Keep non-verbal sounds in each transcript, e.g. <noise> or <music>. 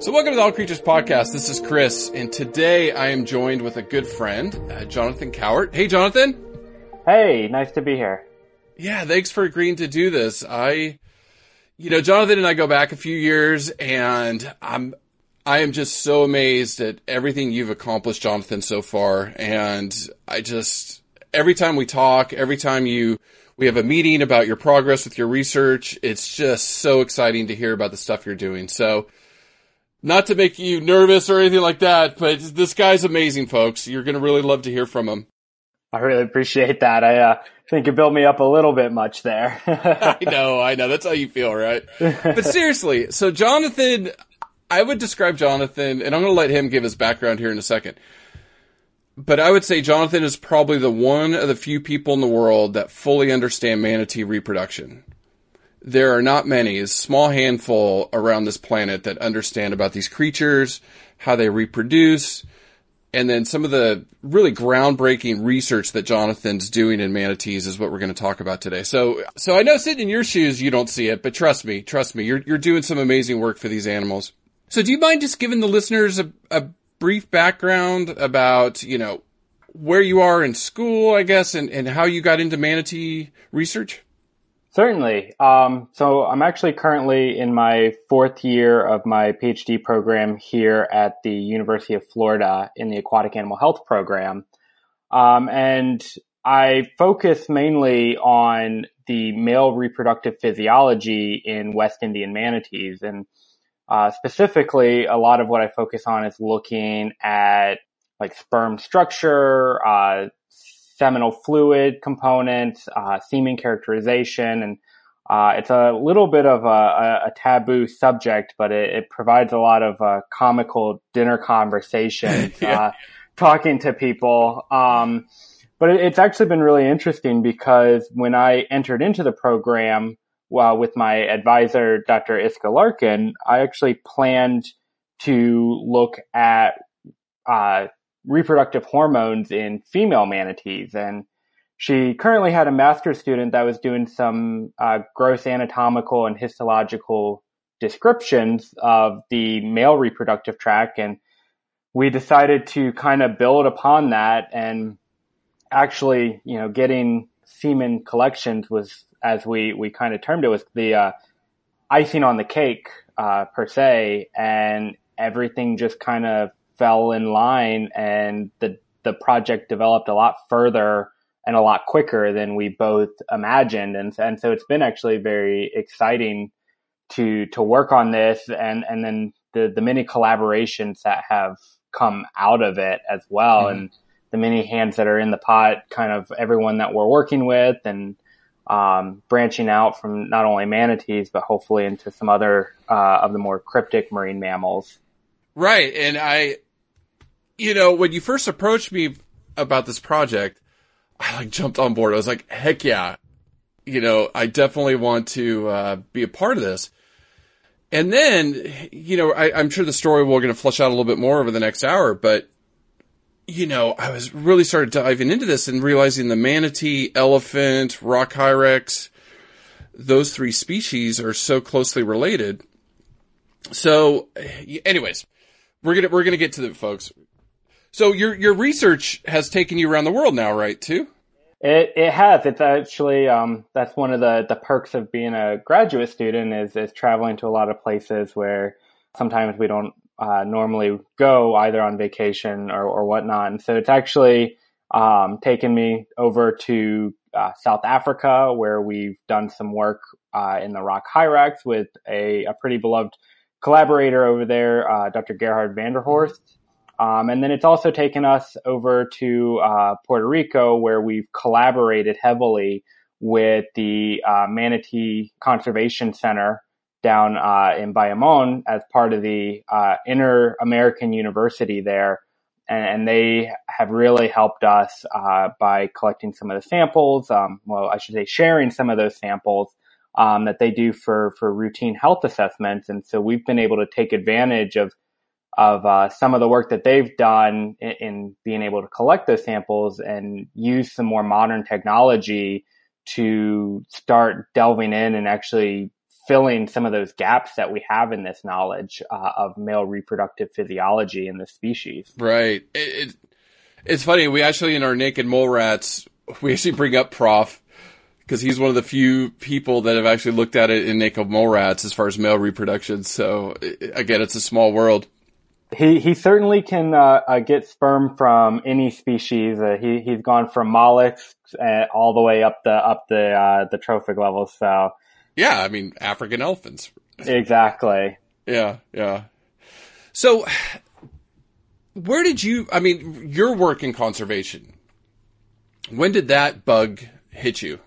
So, welcome to the All Creatures Podcast. This is Chris, and today I am joined with a good friend, uh, Jonathan Cowart. Hey, Jonathan. Hey, nice to be here. Yeah, thanks for agreeing to do this. I, you know, Jonathan and I go back a few years, and I'm, I am just so amazed at everything you've accomplished, Jonathan, so far. And I just, every time we talk, every time you, we have a meeting about your progress with your research, it's just so exciting to hear about the stuff you're doing. So, not to make you nervous or anything like that, but this guy's amazing, folks. You're going to really love to hear from him. I really appreciate that. I uh, think you built me up a little bit much there. <laughs> I know, I know. That's how you feel, right? But <laughs> seriously, so Jonathan, I would describe Jonathan, and I'm going to let him give his background here in a second. But I would say Jonathan is probably the one of the few people in the world that fully understand manatee reproduction there are not many, a small handful around this planet that understand about these creatures, how they reproduce, and then some of the really groundbreaking research that Jonathan's doing in manatees is what we're going to talk about today. So, so I know sitting in your shoes, you don't see it, but trust me, trust me, you're, you're doing some amazing work for these animals. So do you mind just giving the listeners a, a brief background about, you know, where you are in school, I guess, and, and how you got into manatee research? Certainly. Um, so I'm actually currently in my fourth year of my PhD program here at the University of Florida in the Aquatic Animal Health program. Um, and I focus mainly on the male reproductive physiology in West Indian manatees. And uh, specifically, a lot of what I focus on is looking at like sperm structure, uh, seminal fluid component, uh, semen characterization, and uh, it's a little bit of a, a taboo subject, but it, it, provides a lot of uh, comical dinner conversations, <laughs> yeah. Uh, talking to people. Um, but it, it's actually been really interesting because when I entered into the program, well, with my advisor, Dr. Iske Larkin, I actually planned to look at uh, reproductive hormones in female manatees. And she currently had a master's student that was doing some uh, gross anatomical and histological descriptions of the male reproductive tract. And we decided to kind of build upon that and actually, you know, getting semen collections was, as we, we kind of termed it, was the uh, icing on the cake uh, per se. And everything just kind of fell in line and the the project developed a lot further and a lot quicker than we both imagined. And and so it's been actually very exciting to to work on this and and then the the many collaborations that have come out of it as well mm-hmm. and the many hands that are in the pot kind of everyone that we're working with and um, branching out from not only manatees but hopefully into some other uh, of the more cryptic marine mammals. Right. And i you know, when you first approached me about this project, I like jumped on board. I was like, heck yeah. You know, I definitely want to uh, be a part of this. And then, you know, I, am sure the story we're going to flesh out a little bit more over the next hour, but you know, I was really started diving into this and realizing the manatee, elephant, rock hyrax, those three species are so closely related. So, anyways, we're gonna we're gonna get to the folks. So your your research has taken you around the world now, right? Too. It it has. It's actually um, that's one of the the perks of being a graduate student is is traveling to a lot of places where sometimes we don't uh, normally go either on vacation or or whatnot. And so it's actually um, taken me over to uh, South Africa where we've done some work uh, in the Rock Hyrax with a, a pretty beloved collaborator over there, uh, Dr. Gerhard van der Horst. Um, and then it's also taken us over to uh, Puerto Rico, where we've collaborated heavily with the uh, Manatee Conservation Center down uh, in Bayamon as part of the uh, Inter American University there. And, and, they have really helped us uh, by collecting some of the samples. Um, well, I should say sharing some of those samples um, that they do for for routine health assessments. And so we've been able to take advantage of of uh, some of the work that they've done in, in, being able to collect those samples and use some more modern technology to start delving in and actually filling some of those gaps that we have in this knowledge uh, of male reproductive physiology in the species. Right. It, it, it's funny. We actually, in our naked mole rats, we actually bring up Prof because he's one of the few people that have actually looked at it in naked mole rats as far as male reproduction. So again, it's a small world. He he certainly can uh, uh, get sperm from any species. Uh, he he's gone from mollusks uh, all the way up the up the uh, the trophic levels. So yeah, I mean African elephants. Exactly. Yeah, yeah. So where did you? I mean, your work in conservation. When did that bug hit you?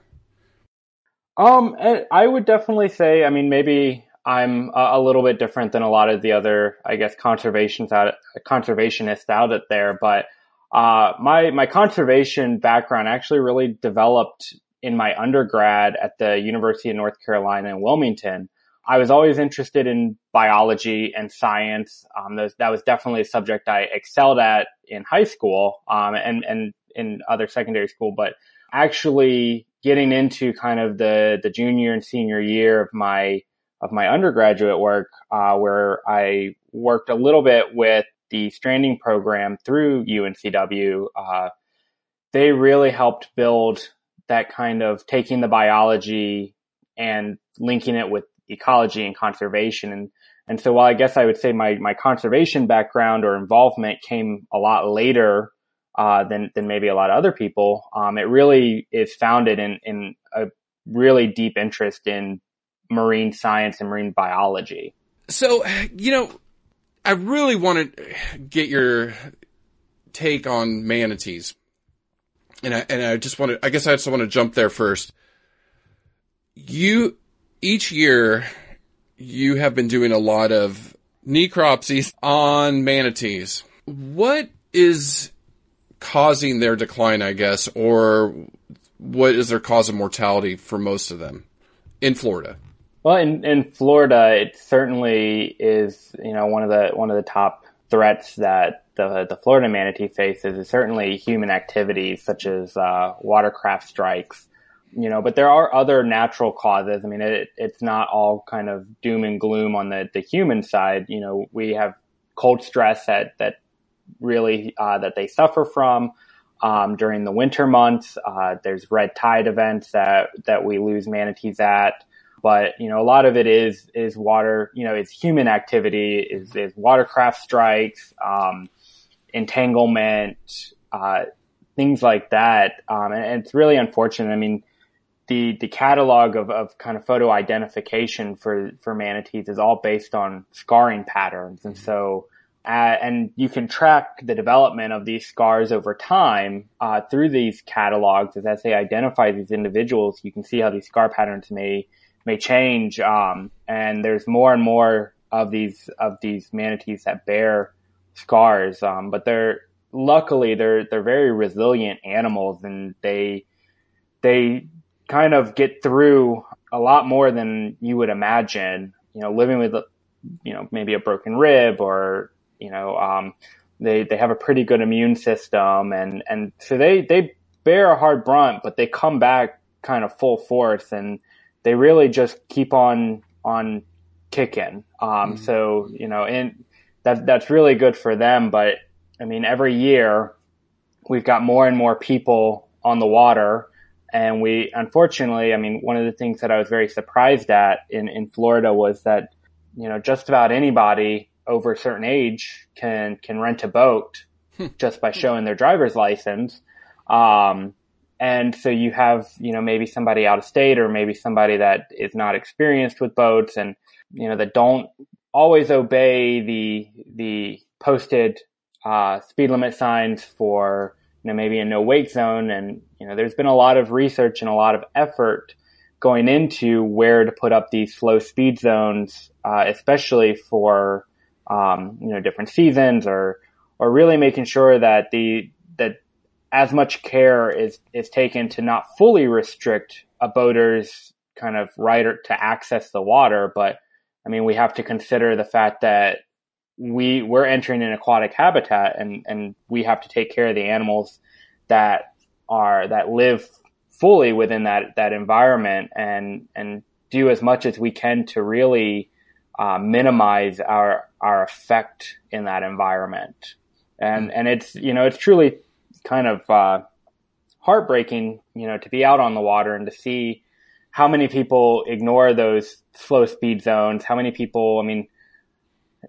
Um, I would definitely say. I mean, maybe I'm a, little bit different than a lot of the other, I guess, conservationists out, conservationists out there. But uh, my my conservation background actually really developed in my undergrad at the University of North Carolina in Wilmington. I was always interested in biology and science. Um, that, that, was definitely a subject I excelled at in high school um, and and in other secondary school. But actually getting into kind of the the junior and senior year of my of my undergraduate work, uh, where I worked a little bit with the stranding program through UNCW. Uh, they really helped build that kind of taking the biology and linking it with ecology and conservation. And, and so while I guess I would say my, my conservation background or involvement came a lot later, uh, than, than maybe a lot of other people, um, it really is founded in, in a really deep interest in marine science and marine biology. So, you know, I really want to get your take on manatees. And I, and I just want to, I guess I just want to jump there first. You, each year, you have been doing a lot of necropsies on manatees. What is causing their decline, I guess, or what is their cause of mortality for most of them in Florida? Well, in, in Florida, it certainly is, you know, one of the, one of the top threats that the, the Florida manatee faces is certainly human activities such as, uh, watercraft strikes, you know, but there are other natural causes. I mean, it, it's not all kind of doom and gloom on the, the human side. You know, we have cold stress that, that really, uh, that they suffer from. Um, during the winter months, uh, there's red tide events that, that we lose manatees at but you know a lot of it is is water you know it's human activity is is watercraft strikes um, entanglement uh, things like that um, and, and, it's really unfortunate. I mean the the catalog of, of kind of photo identification for for manatees is all based on scarring patterns. And so uh, and you can track the development of these scars over time uh, through these catalogs. As, as they identify these individuals you can see how these scar patterns may may change. Um, and there's more and more of these of these manatees that bear scars. Um, but they're luckily they're they're very resilient animals, and they they kind of get through a lot more than you would imagine. You know, living with you know maybe a broken rib or you know um, they they have a pretty good immune system, and and so they they bear a hard brunt, but they come back kind of full force and they really just keep on on kicking. Um, mm-hmm. So you know, and that that's really good for them. But I mean, every year we've got more and more people on the water. And we, unfortunately, I mean, one of the things that I was very surprised at in, in Florida was that, you know, just about anybody over a certain age can, can rent a boat hmm. just by showing their driver's license. Um, and so you have, you know, maybe somebody out of state or maybe somebody that is not experienced with boats and, you know, that don't always obey the, the posted, uh, speed limit signs for, you know, maybe a no wake zone. And, you know, there's been a lot of research and a lot of effort going into where to put up these slow speed zones, uh, especially for, um, you know, different seasons or, or really making sure that the, that as much care is is taken to not fully restrict a boater's kind of right to access the water, but I mean we have to consider the fact that we we're entering an aquatic habitat and and we have to take care of the animals that are that live fully within that that environment and and do as much as we can to really uh, minimize our our effect in that environment. And and it's you know it's truly kind of uh, heartbreaking, you know, to be out on the water and to see how many people ignore those slow speed zones. How many people, I mean,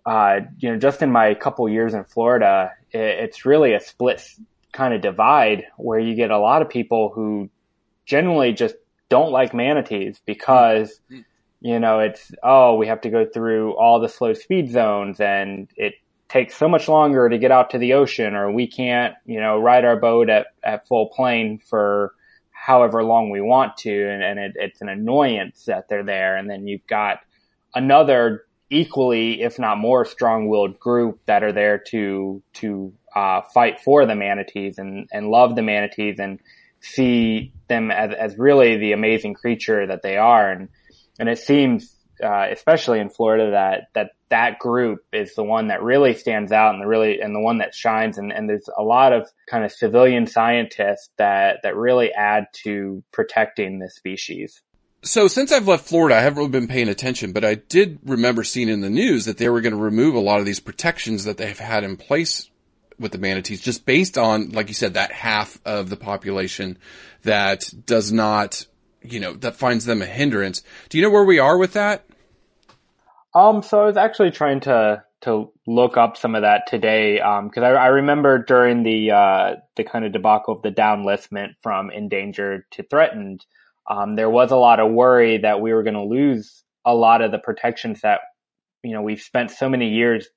uh, you know, just in my couple years in Florida, it, it's really a split kind of divide where you get a lot of people who generally just don't like manatees because, you know, it's, oh, we have to go through all the slow speed zones and it takes so much longer to get out to the ocean or we can't, you know, ride our boat at, at full plane for however long we want to. And, and it, it's an annoyance that they're there. And then you've got another equally, if not more strong willed group that are there to, to, uh, fight for the manatees and, and love the manatees and see them as, as really the amazing creature that they are. And, and it seems, uh, especially in Florida, that that that group is the one that really stands out and the really and the one that shines. And, and there's a lot of kind of civilian scientists that that really add to protecting the species. So since I've left Florida, I haven't really been paying attention, but I did remember seeing in the news that they were going to remove a lot of these protections that they've had in place with the manatees, just based on, like you said, that half of the population that does not you know, that finds them a hindrance. Do you know where we are with that? Um, so I was actually trying to to look up some of that today because um, I, I, remember during the uh, the kind of debacle of the downlistment from endangered to threatened, um, there was a lot of worry that we were going to lose a lot of the protections that you know we've spent so many years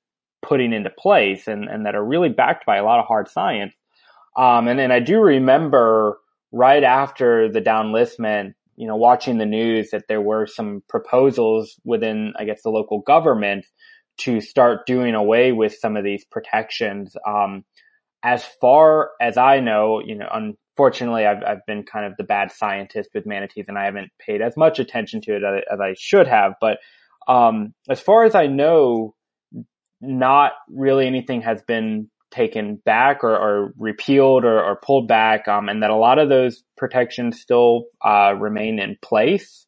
putting into place and, and that are really backed by a lot of hard science. Um, and then I do remember right after the downlistment, you know, watching the news that there were some proposals within, I guess, the local government to start doing away with some of these protections. Um, as far as I know, you know, unfortunately, I've, I've been kind of the bad scientist with manatees and I haven't paid as much attention to it as, as I should have. But, um, as far as I know, not really anything has been taken back or, or repealed or, or, pulled back, um, and that a lot of those protections still uh, remain in place.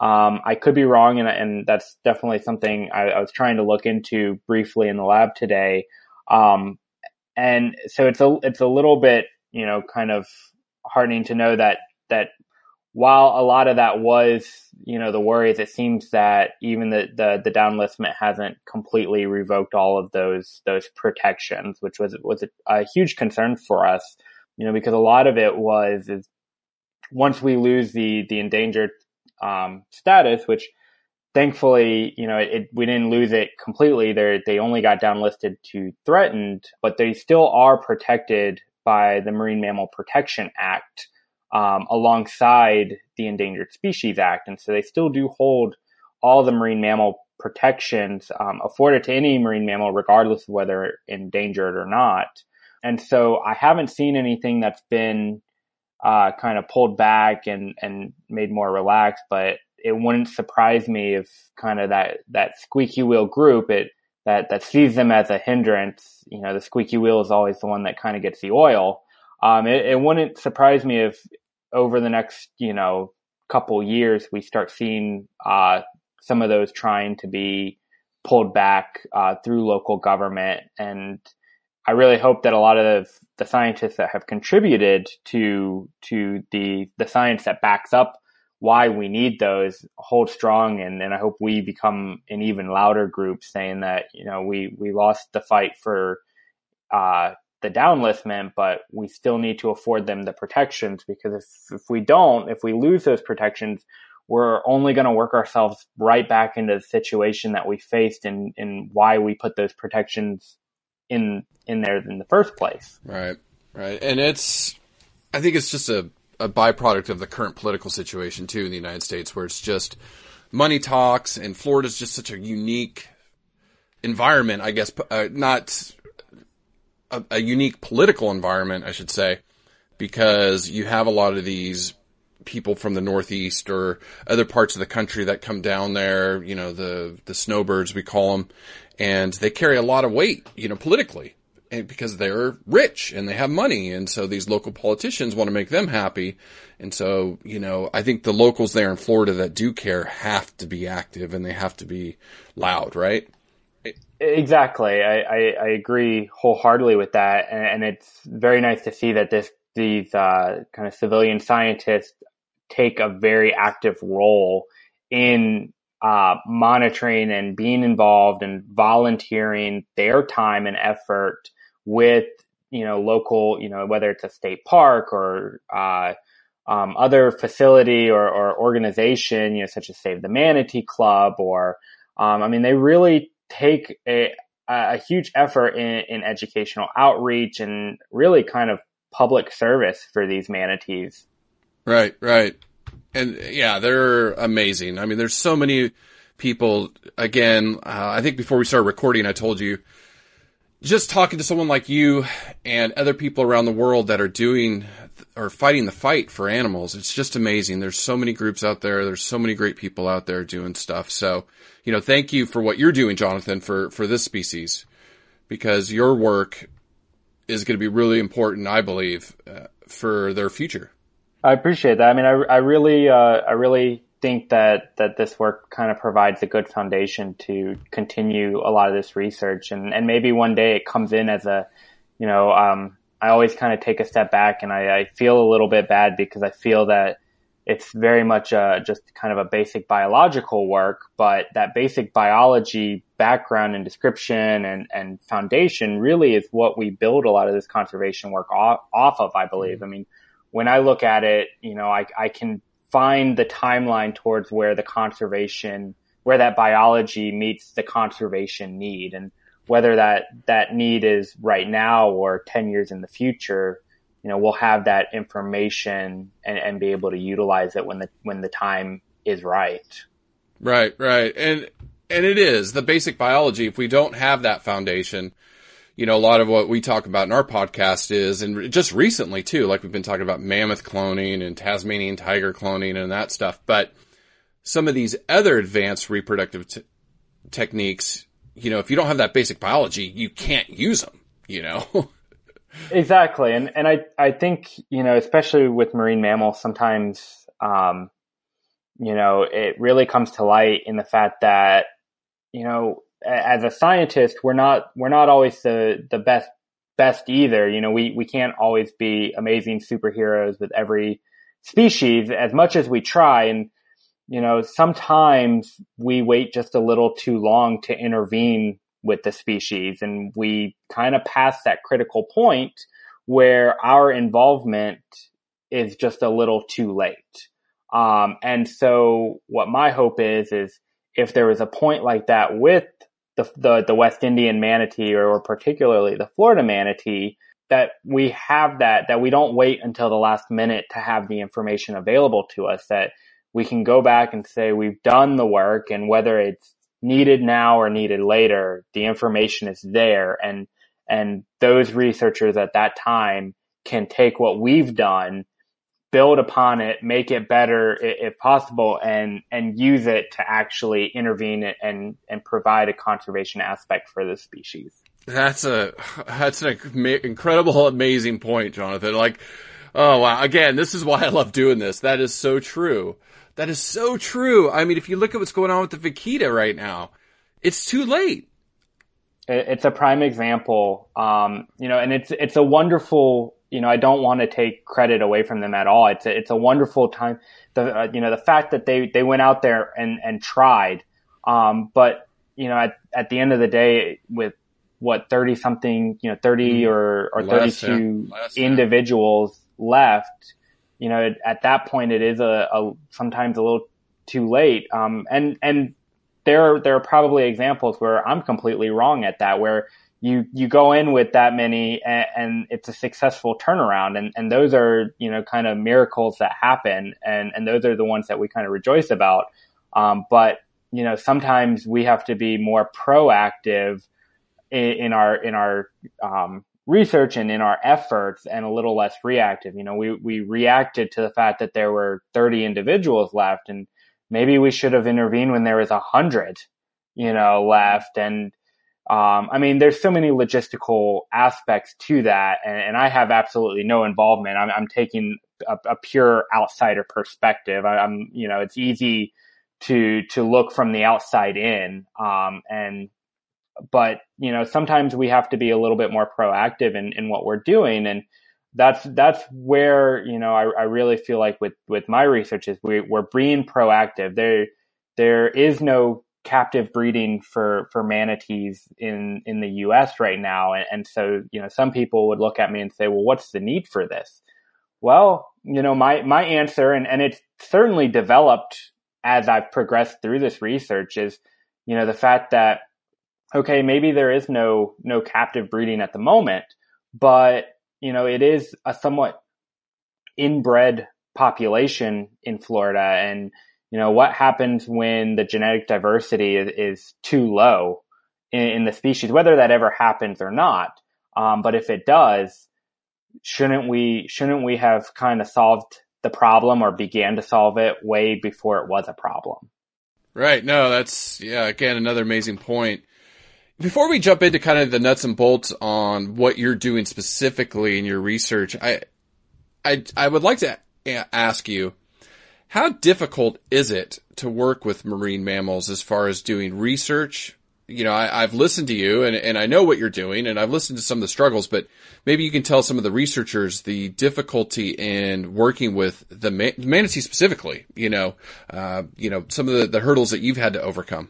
Um, I could be wrong, and, and that's definitely something I, I, was trying to look into briefly in the lab today. Um, and so it's a it's a little bit you know kind of heartening to know that that while a lot of that was, you know, the worries, it seems that even the, the, the downlistment hasn't completely revoked all of those, those protections, which was, was a, a, huge concern for us, you know, because a lot of it was, is once we lose the, the endangered, um, status, which thankfully, you know, it, we didn't lose it completely. They they only got downlisted to threatened, but they still are protected by the Marine Mammal Protection Act um, alongside the Endangered Species Act. And so they still do hold all the marine mammal protections um, afforded to any marine mammal, regardless of whether endangered or not. And so I haven't seen anything that's been uh, kind of pulled back and, and made more relaxed, but it wouldn't surprise me if kind of that, that squeaky wheel group, it, that, that sees them as a hindrance, you know, the squeaky wheel is always the one that kind of gets the oil. Um, it, it wouldn't surprise me if over the next, you know, couple years we start seeing uh, some of those trying to be pulled back uh, through local government. And I really hope that a lot of the scientists that have contributed to to the the science that backs up why we need those hold strong and, and I hope we become an even louder group saying that, you know, we, we lost the fight for uh, the downlistment, but we still need to afford them the protections because if, if we don't, if we lose those protections, we're only going to work ourselves right back into the situation that we faced and, and why we put those protections in in there in the first place. Right, right, and it's I think it's just a a byproduct of the current political situation too in the United States, where it's just money talks, and Florida's just such a unique environment. I guess uh, not a, a unique political environment, I should say, because you have a lot of these people from the Northeast or other parts of the country that come down there, you know, the, the snowbirds, we call them, and they carry a lot of weight, you know, politically because they're rich and they have money. And so these local politicians want to make them happy. And so, you know, I think the locals there in Florida that do care have to be active and they have to be loud, right? Exactly. I, I, I agree wholeheartedly with that. And, and, it's very nice to see that this, these, uh, kind of civilian scientists take a very active role in, uh, monitoring and being involved and volunteering their time and effort with, you know, local, you know, whether it's a state park or, uh, um, other facility or, or organization, you know, such as Save the Manatee Club or, um, I mean, they really take a, a huge effort in, in educational outreach and really kind of public service for these manatees. Right, right. And yeah, they're amazing. I mean, there's so many people. Again, uh, I think before we started recording, I told you just talking to someone like you and other people around the world that are doing or fighting the fight for animals. It's just amazing. There's so many groups out there. There's so many great people out there doing stuff. So, you know, thank you for what you're doing, Jonathan, for, for this species because your work is going to be really important, I believe, uh, for their future. I appreciate that. I mean, I, I really, uh, I really think that that this work kind of provides a good foundation to continue a lot of this research, and and maybe one day it comes in as a, you know, um, I always kind of take a step back, and I, I feel a little bit bad because I feel that it's very much uh, just kind of a basic biological work, but that basic biology background and description and, and foundation really is what we build a lot of this conservation work off, off of, I believe. Mm-hmm. I mean, when I look at it, you know, I, I can find the timeline towards where the conservation, where that biology meets the conservation need. And whether that, that need is right now or 10 years in the future, you know, we'll have that information and, and be able to utilize it when the, when the time is right. Right, right. And, and it is the basic biology. If we don't have that foundation, you know, a lot of what we talk about in our podcast is, and just recently too, like we've been talking about mammoth cloning and Tasmanian tiger cloning and that stuff. But some of these other advanced reproductive t- techniques, you know, if you don't have that basic biology, you can't use them, you know? <laughs> exactly. And, and I, I think, you know, especially with marine mammals, sometimes, um, you know, it really comes to light in the fact that, you know, as a scientist, we're not we're not always the the best best either. You know, we we can't always be amazing superheroes with every species as much as we try. And you know, sometimes we wait just a little too long to intervene with the species, and we kind of pass that critical point where our involvement is just a little too late. Um, and so, what my hope is is if there was a point like that with the, the, the West Indian manatee or, or particularly the Florida manatee, that we have that, that we don't wait until the last minute to have the information available to us, that we can go back and say we've done the work and whether it's needed now or needed later, the information is there and, and those researchers at that time can take what we've done build upon it, make it better if possible, and and use it to actually intervene and and provide a conservation aspect for the species. That's a that's an incredible, amazing point, Jonathan. Like, oh wow! Again, this is why I love doing this. That is so true. That is so true. I mean, if you look at what's going on with the vaquita right now, it's too late. It's a prime example, um, you know, and it's it's a wonderful you know, I don't want to take credit away from them at all. It's a, it's a wonderful time. The, uh, you know, the fact that they, they went out there and, and tried. Um, but, you know, at, at the end of the day with what, 30 something, you know, 30 mm. or, or 32 individuals left, you know, at that point it is a, a sometimes a little too late. Um, and, and there, there are probably examples where I'm completely wrong at that, where you, you go in with that many and, and it's a successful turnaround. And, and those are, you know, kind of miracles that happen. And, and those are the ones that we kind of rejoice about. Um, but, you know, sometimes we have to be more proactive in, in our, in our, um, research and in our efforts and a little less reactive. You know, we, we reacted to the fact that there were 30 individuals left and maybe we should have intervened when there was a hundred, you know, left. And, um, I mean, there's so many logistical aspects to that, and, and I have absolutely no involvement. I'm, I'm taking a, a, pure outsider perspective. I, am you know, it's easy to to look from the outside in, um, and but you know, sometimes we have to be a little bit more proactive in, in what we're doing, and that's that's where you know I, I really feel like with with my research is we, we're being proactive. There there is no captive breeding for for manatees in in the U.S. right now, and, and so you know some people would look at me and say, well, what's the need for this? Well, you know, my my answer, and and it's certainly developed as I've progressed through this research, is you know the fact that okay, maybe there is no no captive breeding at the moment, but you know, it is a somewhat inbred population in Florida. And, you know, what happens when the genetic diversity is, is too low in, in, the species, whether that ever happens or not. Um, but if it does, shouldn't we, shouldn't we have kind of solved the problem or began to solve it way before it was a problem? Right. No, that's, yeah, again, another amazing point. Before we jump into kind of the nuts and bolts on what you're doing specifically in your research, I, I, I would like to ask you, how difficult is it to work with marine mammals as far as doing research? You know, I, have listened to you and, and I know what you're doing and I've listened to some of the struggles, but maybe you can tell some of the researchers the difficulty in working with the manatee specifically, you know, uh, you know, some of the, the hurdles that you've had to overcome.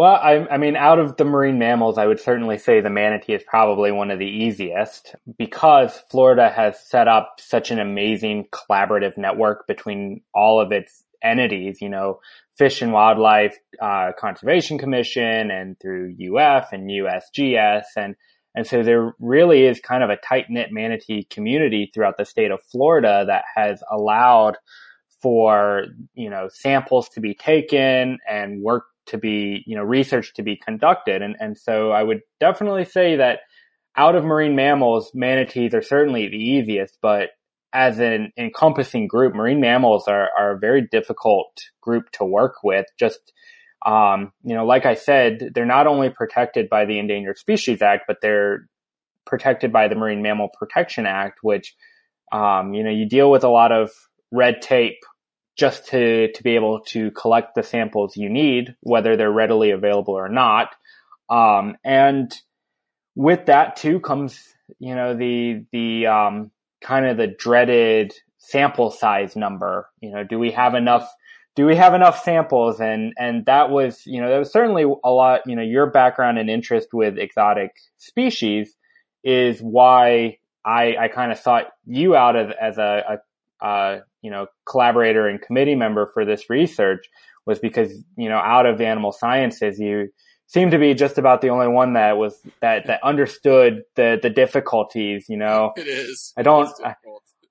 Well, I, I, mean, out of the marine mammals, I would certainly say the manatee is probably one of the easiest because Florida has set up such an amazing collaborative network between all of its entities, you know, Fish and Wildlife uh, Conservation Commission and through UF and USGS. And, and so there really is kind of a tight knit manatee community throughout the state of Florida that has allowed for, you know, samples to be taken and work to be, you know, research to be conducted. And, and so I would definitely say that out of marine mammals, manatees are certainly the easiest, but as an encompassing group, marine mammals are, are a very difficult group to work with. Just, um, you know, like I said, they're not only protected by the Endangered Species Act, but they're protected by the Marine Mammal Protection Act, which, um, you know, you deal with a lot of red tape just to, to be able to collect the samples you need, whether they're readily available or not. Um, and with that too comes, you know, the, the, um, kind of the dreaded sample size number. You know, do we have enough, do we have enough samples? And, and that was, you know, that was certainly a lot, you know, your background and interest with exotic species is why I, I kind of sought you out as, as a, a, a you know, collaborator and committee member for this research was because, you know, out of the animal sciences, you seem to be just about the only one that was, that, that understood the, the difficulties, you know. It is. I don't, I,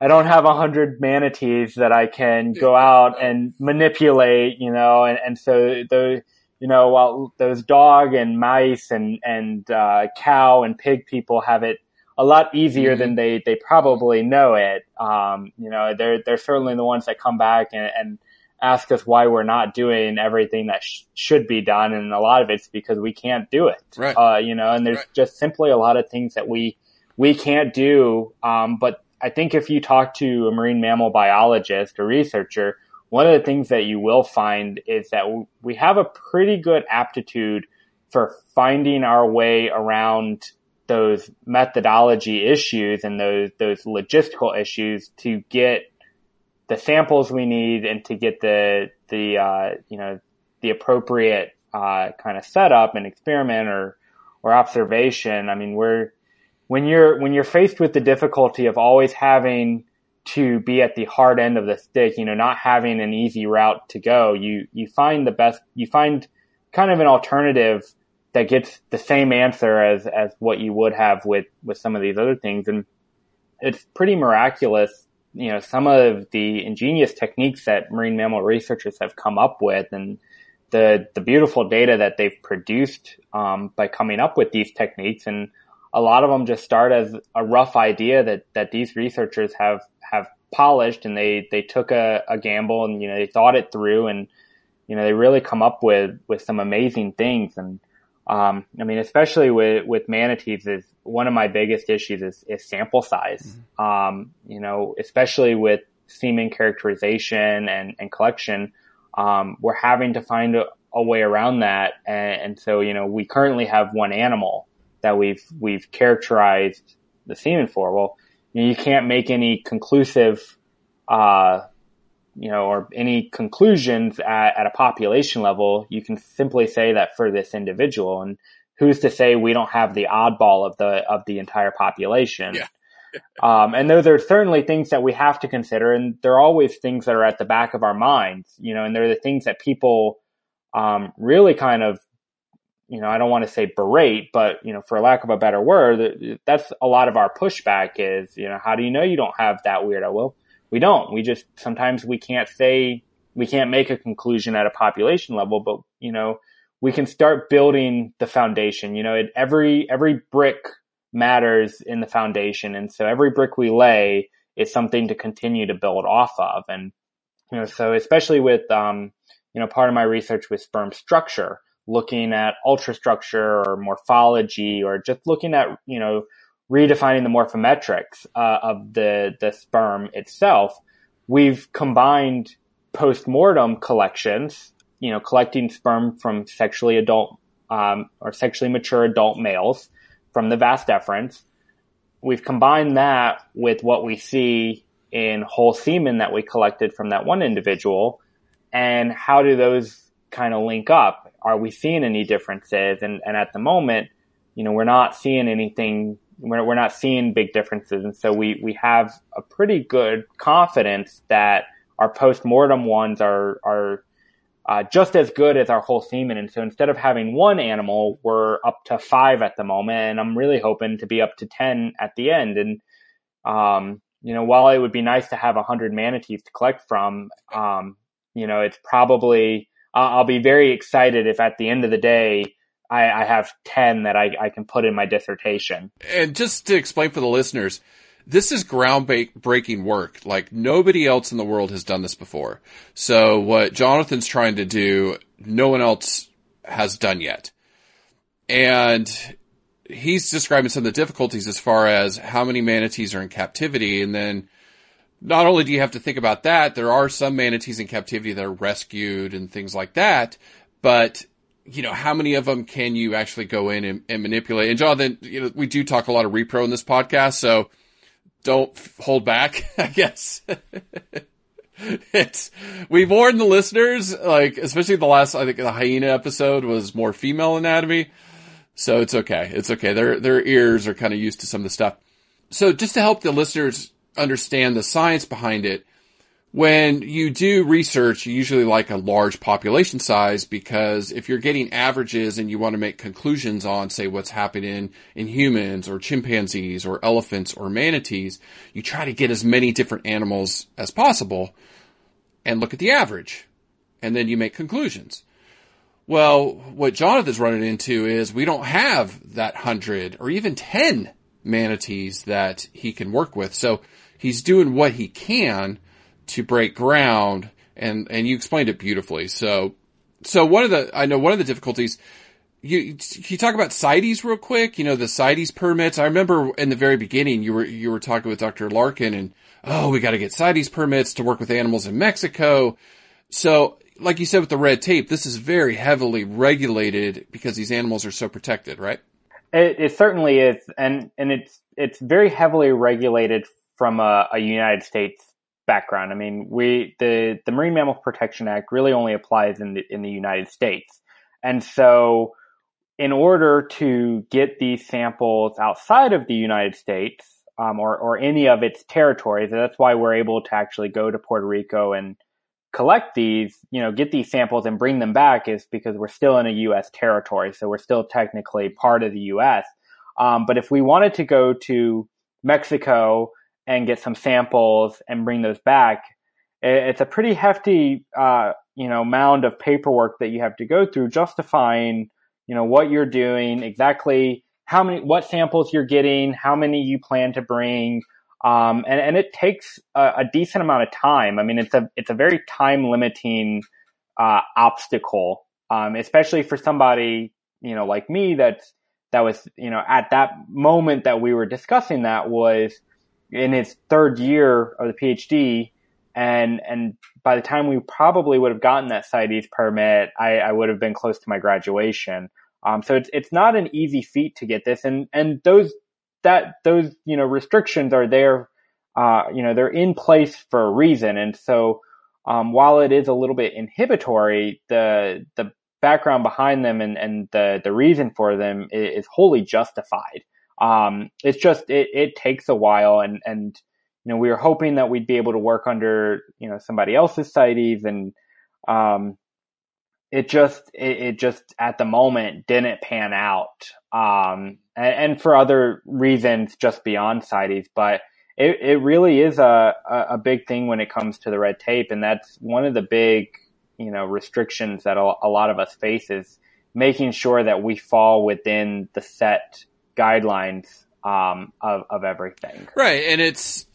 I don't have a hundred manatees that I can go out and manipulate, you know, and, and so the, you know, while those dog and mice and, and, uh, cow and pig people have it a lot easier mm-hmm. than they, they probably know it. Um, you know, they're, they're certainly the ones that come back and, and ask us why we're not doing everything that sh- should be done. And a lot of it's because we can't do it. Right. Uh, you know, and there's right. just simply a lot of things that we, we can't do. Um, but I think if you talk to a marine mammal biologist or researcher, one of the things that you will find is that we have a pretty good aptitude for finding our way around those methodology issues and those those logistical issues to get the samples we need and to get the the uh, you know the appropriate uh, kind of setup and experiment or or observation. I mean, we're when you're when you're faced with the difficulty of always having to be at the hard end of the stick, you know, not having an easy route to go, you you find the best you find kind of an alternative that gets the same answer as as what you would have with with some of these other things. And it's pretty miraculous you know some of the ingenious techniques that marine mammal researchers have come up with and the the beautiful data that they've produced um, by coming up with these techniques. And a lot of them just start as a rough idea that that these researchers have have polished and they they took a, a gamble and you know they thought it through and you know they really come up with with some amazing things. And um, I mean, especially with, with manatees is one of my biggest issues is, is sample size. Mm-hmm. Um, you know, especially with semen characterization and, and collection, um, we're having to find a, a way around that. And, and, so, you know, we currently have one animal that we've, we've characterized the semen for. Well, you, know, you can't make any conclusive, uh, you know, or any conclusions at, at a population level, you can simply say that for this individual. And who's to say we don't have the oddball of the of the entire population? Yeah. <laughs> um, and those are certainly things that we have to consider, and they're always things that are at the back of our minds, you know, and they're the things that people um, really kind of, you know, I don't want to say berate, but you know, for lack of a better word, that's a lot of our pushback is, you know, how do you know you don't have that weirdo? Well, we don't. We just sometimes we can't say we can't make a conclusion at a population level, but you know we can start building the foundation. You know, it, every every brick matters in the foundation, and so every brick we lay is something to continue to build off of. And you know, so especially with um, you know part of my research with sperm structure, looking at ultrastructure or morphology, or just looking at you know redefining the morphometrics uh, of the the sperm itself, we've combined post-mortem collections, you know, collecting sperm from sexually adult um, or sexually mature adult males from the vas deferens. We've combined that with what we see in whole semen that we collected from that one individual, and how do those kind of link up? Are we seeing any differences? And, and at the moment, you know, we're not seeing anything we're, we're not seeing big differences. And so we, we have a pretty good confidence that our post-mortem ones are, are uh, just as good as our whole semen. And so instead of having one animal, we're up to five at the moment. And I'm really hoping to be up to 10 at the end. And, um, you know, while it would be nice to have a hundred manatees to collect from, um, you know, it's probably, uh, I'll be very excited if at the end of the day, I, I have 10 that I, I can put in my dissertation. And just to explain for the listeners, this is groundbreaking work. Like nobody else in the world has done this before. So what Jonathan's trying to do, no one else has done yet. And he's describing some of the difficulties as far as how many manatees are in captivity. And then not only do you have to think about that, there are some manatees in captivity that are rescued and things like that. But you know, how many of them can you actually go in and, and, manipulate? And Jonathan, you know, we do talk a lot of repro in this podcast, so don't hold back, <laughs> I guess. <laughs> it's, we've warned the listeners, like, especially the last, I think the hyena episode was more female anatomy. So it's okay. It's okay. Their, their ears are kind of used to some of the stuff. So just to help the listeners understand the science behind it, when you do research, you usually like a large population size because if you're getting averages and you want to make conclusions on, say, what's happening in humans or chimpanzees or elephants or manatees, you try to get as many different animals as possible and look at the average. And then you make conclusions. Well, what Jonathan's running into is we don't have that hundred or even 10 manatees that he can work with. So he's doing what he can to break ground and, and you explained it beautifully. So, so one of the, I know one of the difficulties, you, you talk about CITES real quick? You know, the CITES permits. I remember in the very beginning, you were, you were talking with Dr. Larkin and, oh, we got to get CITES permits to work with animals in Mexico. So, like you said with the red tape, this is very heavily regulated because these animals are so protected, right? It, it certainly is, and and it's it's very heavily regulated from a, a United States background. I mean, we the the Marine Mammal Protection Act really only applies in the in the United States, and so in order to get these samples outside of the United States um, or, or any of its territories, that's why we're able to actually go to Puerto Rico and collect these, you know, get these samples and bring them back is because we're still in a U.S. territory. So we're still technically part of the U.S. Um, but if we wanted to go to Mexico and get some samples and bring those back, it's a pretty hefty, uh, you know, mound of paperwork that you have to go through justifying, you know, what you're doing, exactly how many, what samples you're getting, how many you plan to bring, um, and, and it takes a, a, decent amount of time. I mean, it's a it's a very time limiting uh, obstacle, um, especially for somebody you know like me that's that was you know at that moment that we were discussing that was in its third year of the PhD, and and by the time we probably would have gotten that CITES permit, I, I would have been close to my graduation. Um, so it's it's not an easy feat to get this, and and those that those you know restrictions are there. Uh, you know they're in place for a reason, and so um, while it is a little bit inhibitory, the the background behind them and, and the the reason for them is, is wholly justified. Um, it's just it, it takes a while, and and you know we were hoping that we'd be able to work under you know somebody else's CITES, and um, it just it, it, just at the moment didn't pan out. Um, and, and, for other reasons just beyond CITES but it, it really is a, a big thing when it comes to the red tape and that's one of the big you know restrictions that a, a lot of us face is making sure that we fall within the set guidelines um, of, of everything right and it's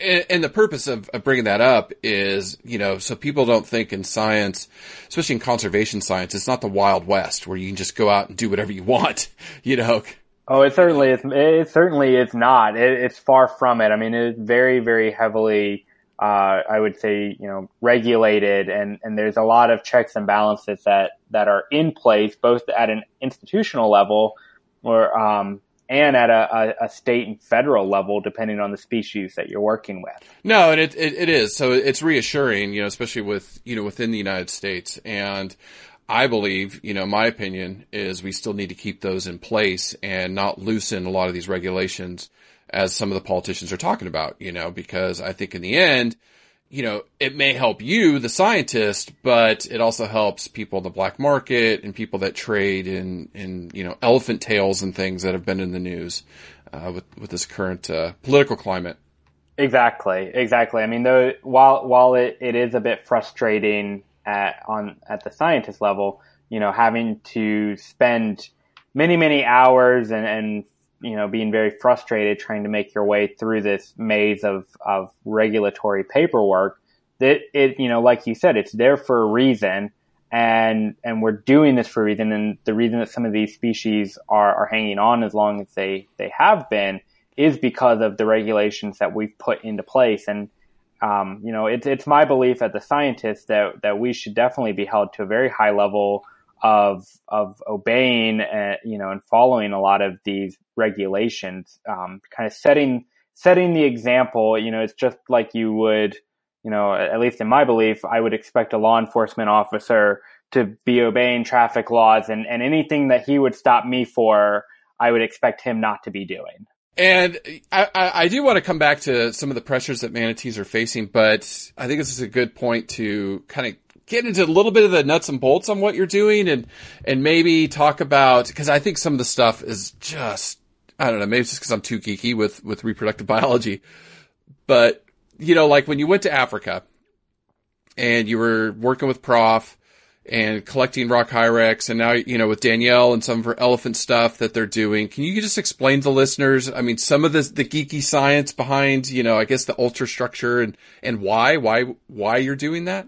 and the purpose of, of, bringing that up is, you know, so people don't think in science, especially in conservation science, it's not the Wild West where you can just go out and do whatever you <laughs> want, you know. Oh, it certainly is. It certainly is not. It, it's far from it. I mean, it's very, very heavily, uh, I would say, you know, regulated, and and there's a lot of checks and balances that that are in place, both at an institutional level, or um, and at a, a, a, state and federal level, depending on the species that you're working with. No, and it, it, it is. So it's reassuring, you know, especially with, you know, within the United States. And I believe, you know, my opinion is we still need to keep those in place and not loosen a lot of these regulations as some of the politicians are talking about, you know, because I think in the end, you know, it may help you, the scientist, but it also helps people in the black market and people that trade in, in, you know, elephant tails and things that have been in the news, uh, with, with this current, uh, political climate. Exactly. Exactly. I mean, though, while, while it, it is a bit frustrating at, on, at the scientist level, you know, having to spend many, many hours and, and you know, being very frustrated trying to make your way through this maze of, of regulatory paperwork that it, you know, like you said, it's there for a reason and, and we're doing this for a reason. And the reason that some of these species are, are hanging on as long as they, they have been is because of the regulations that we've put into place. And, um, you know, it's, it's my belief as a scientist that, that we should definitely be held to a very high level of of obeying, uh, you know, and following a lot of these regulations, um, kind of setting setting the example. You know, it's just like you would, you know, at least in my belief, I would expect a law enforcement officer to be obeying traffic laws, and and anything that he would stop me for, I would expect him not to be doing. And I, I, do want to come back to some of the pressures that manatees are facing, but I think this is a good point to kind of get into a little bit of the nuts and bolts on what you're doing and, and maybe talk about, cause I think some of the stuff is just, I don't know, maybe it's just cause I'm too geeky with, with reproductive <laughs> biology, but you know, like when you went to Africa and you were working with Prof and collecting rock hyrax and now, you know, with Danielle and some of her elephant stuff that they're doing. Can you just explain to the listeners, I mean, some of the, the geeky science behind, you know, I guess the ultrastructure and, and why, why, why you're doing that?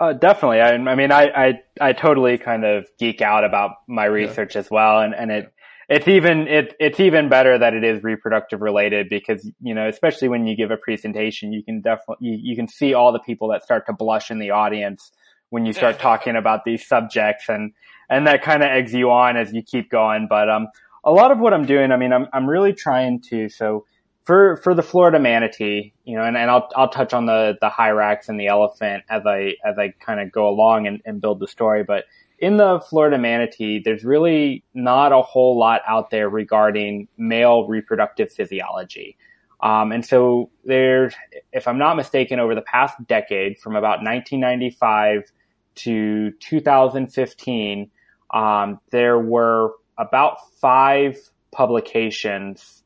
Uh, definitely. I, I mean, I, I, I totally kind of geek out about my research yeah. as well. And, and it, it's even, it, it's even better that it is reproductive related because, you know, especially when you give a presentation, you can definitely, you, you can see all the people that start to blush in the audience when you start talking about these subjects and, and that kind of eggs you on as you keep going. But, um, a lot of what I'm doing, I mean, I'm, I'm really trying to, so, for for the Florida manatee, you know, and, and I'll I'll touch on the the hyrax and the elephant as I as I kind of go along and, and build the story. But in the Florida manatee, there's really not a whole lot out there regarding male reproductive physiology. Um, and so there's, if I'm not mistaken, over the past decade, from about 1995 to 2015, um, there were about five publications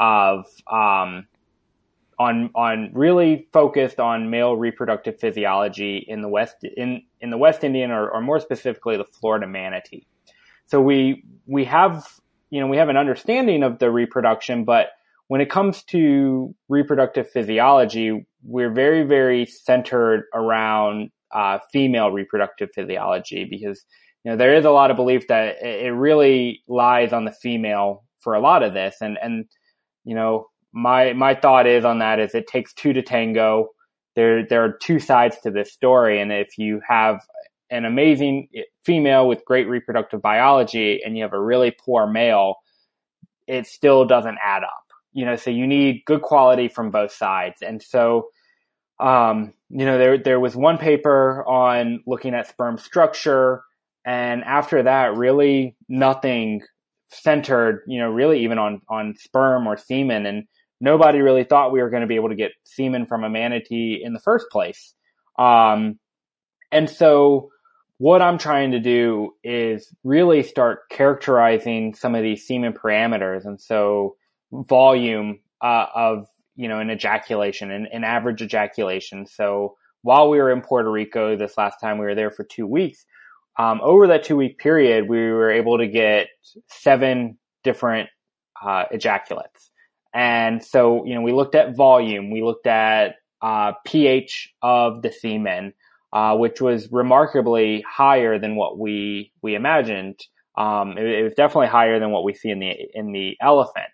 of um, on on really focused on male reproductive physiology in the west in in the West Indian or, or more specifically the Florida manatee. So we we have you know we have an understanding of the reproduction, but when it comes to reproductive physiology, we're very very centered around uh, female reproductive physiology because you know there is a lot of belief that it really lies on the female for a lot of this, and and you know my my thought is on that is it takes two to tango. There there are two sides to this story, and if you have an amazing female with great reproductive biology and you have a really poor male, it still doesn't add up. You know, so you need good quality from both sides, and so. Um, you know, there there was one paper on looking at sperm structure, and after that, really nothing centered, you know, really even on on sperm or semen. And nobody really thought we were going to be able to get semen from a manatee in the first place. Um, and so what I'm trying to do is really start characterizing some of these semen parameters. And so volume uh, of, you know, an ejaculation, an, an average ejaculation. So while we were in Puerto Rico this last time, we were there for two weeks. Um, over that two week period, we were able to get seven different uh, ejaculates. And so, you know, we looked at volume, we looked at uh, pH of the semen, uh, which was remarkably higher than what we we imagined. Um, it, it, was definitely higher than what we see in the in the elephant.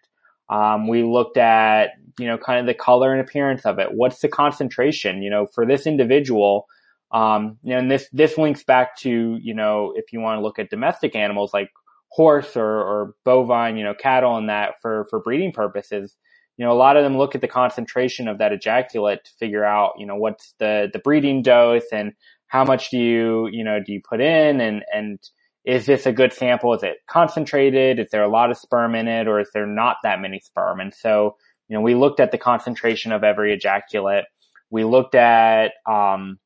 Um, we looked at you know kind of the color and appearance of it. What's the concentration? You know, for this individual, um, you know, and this this links back to you know if you want to look at domestic animals like horse or, or bovine, you know, cattle and that for, for breeding purposes, you know, a lot of them look at the concentration of that ejaculate to figure out, you know, what's the, the breeding dose and how much do you, you know, do you put in and, and is this a good sample? Is it concentrated? Is there a lot of sperm in it or is there not that many sperm? And so, you know, we looked at the concentration of every ejaculate. We looked at, um,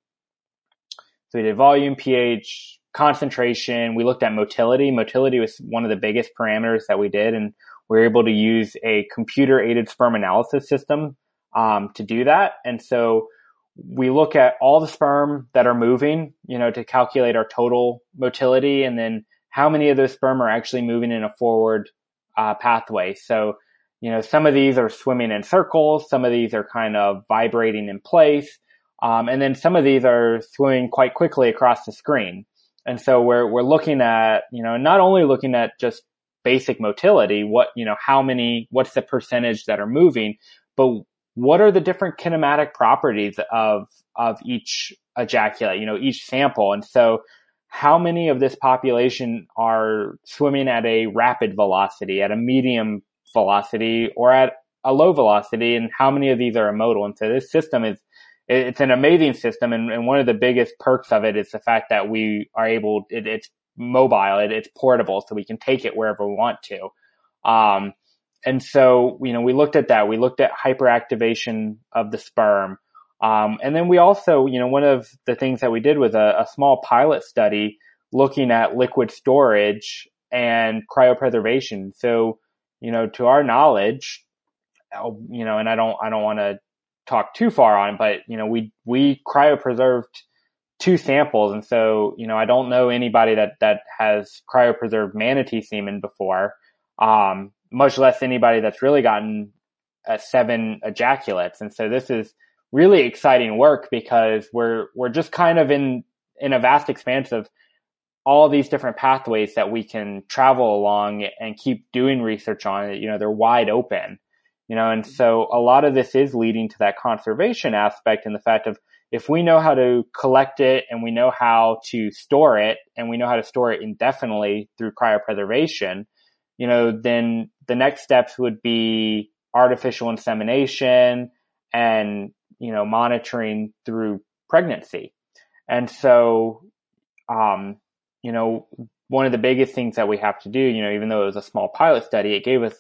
so we did volume, pH, concentration. We looked at motility. Motility was one of the biggest parameters that we did, and we were able to use a computer aided sperm analysis system um, to do that. And so we look at all the sperm that are moving, you know, to calculate our total motility, and then how many of those sperm are actually moving in a forward uh, pathway. So, you know, some of these are swimming in circles, some of these are kind of vibrating in place. Um, and then some of these are swimming quite quickly across the screen. And so we're, we're looking at, you know, not only looking at just basic motility, what, you know, how many, what's the percentage that are moving, but what are the different kinematic properties of, of each ejaculate, you know, each sample. And so how many of this population are swimming at a rapid velocity, at a medium velocity, or at a low velocity, and how many of these are motile? And so this system is it's an amazing system. And, and, one of the biggest perks of it is the fact that we are able, it, it's mobile, it, it's portable, so we can take it wherever we want to. Um, and so, you know, we looked at that. We looked at hyperactivation of the sperm. Um, and then we also, you know, one of the things that we did was a, a small pilot study looking at liquid storage and cryopreservation. So, you know, to our knowledge, you know, and I don't, I don't want to talk too far on, but you know, we we cryopreserved two samples, and so you know, I don't know anybody that that has cryopreserved manatee semen before, um, much less anybody that's really gotten seven ejaculates, and so this is really exciting work because we're we're just kind of in in a vast expanse of all these different pathways that we can travel along and keep doing research on. You know, they're wide open you know, and so a lot of this is leading to that conservation aspect and the fact of if we know how to collect it and we know how to store it and we know how to store it indefinitely through cryopreservation, you know, then the next steps would be artificial insemination and, you know, monitoring through pregnancy. And so, um, you know, one of the biggest things that we have to do, you know, even though it was a small pilot study, it gave us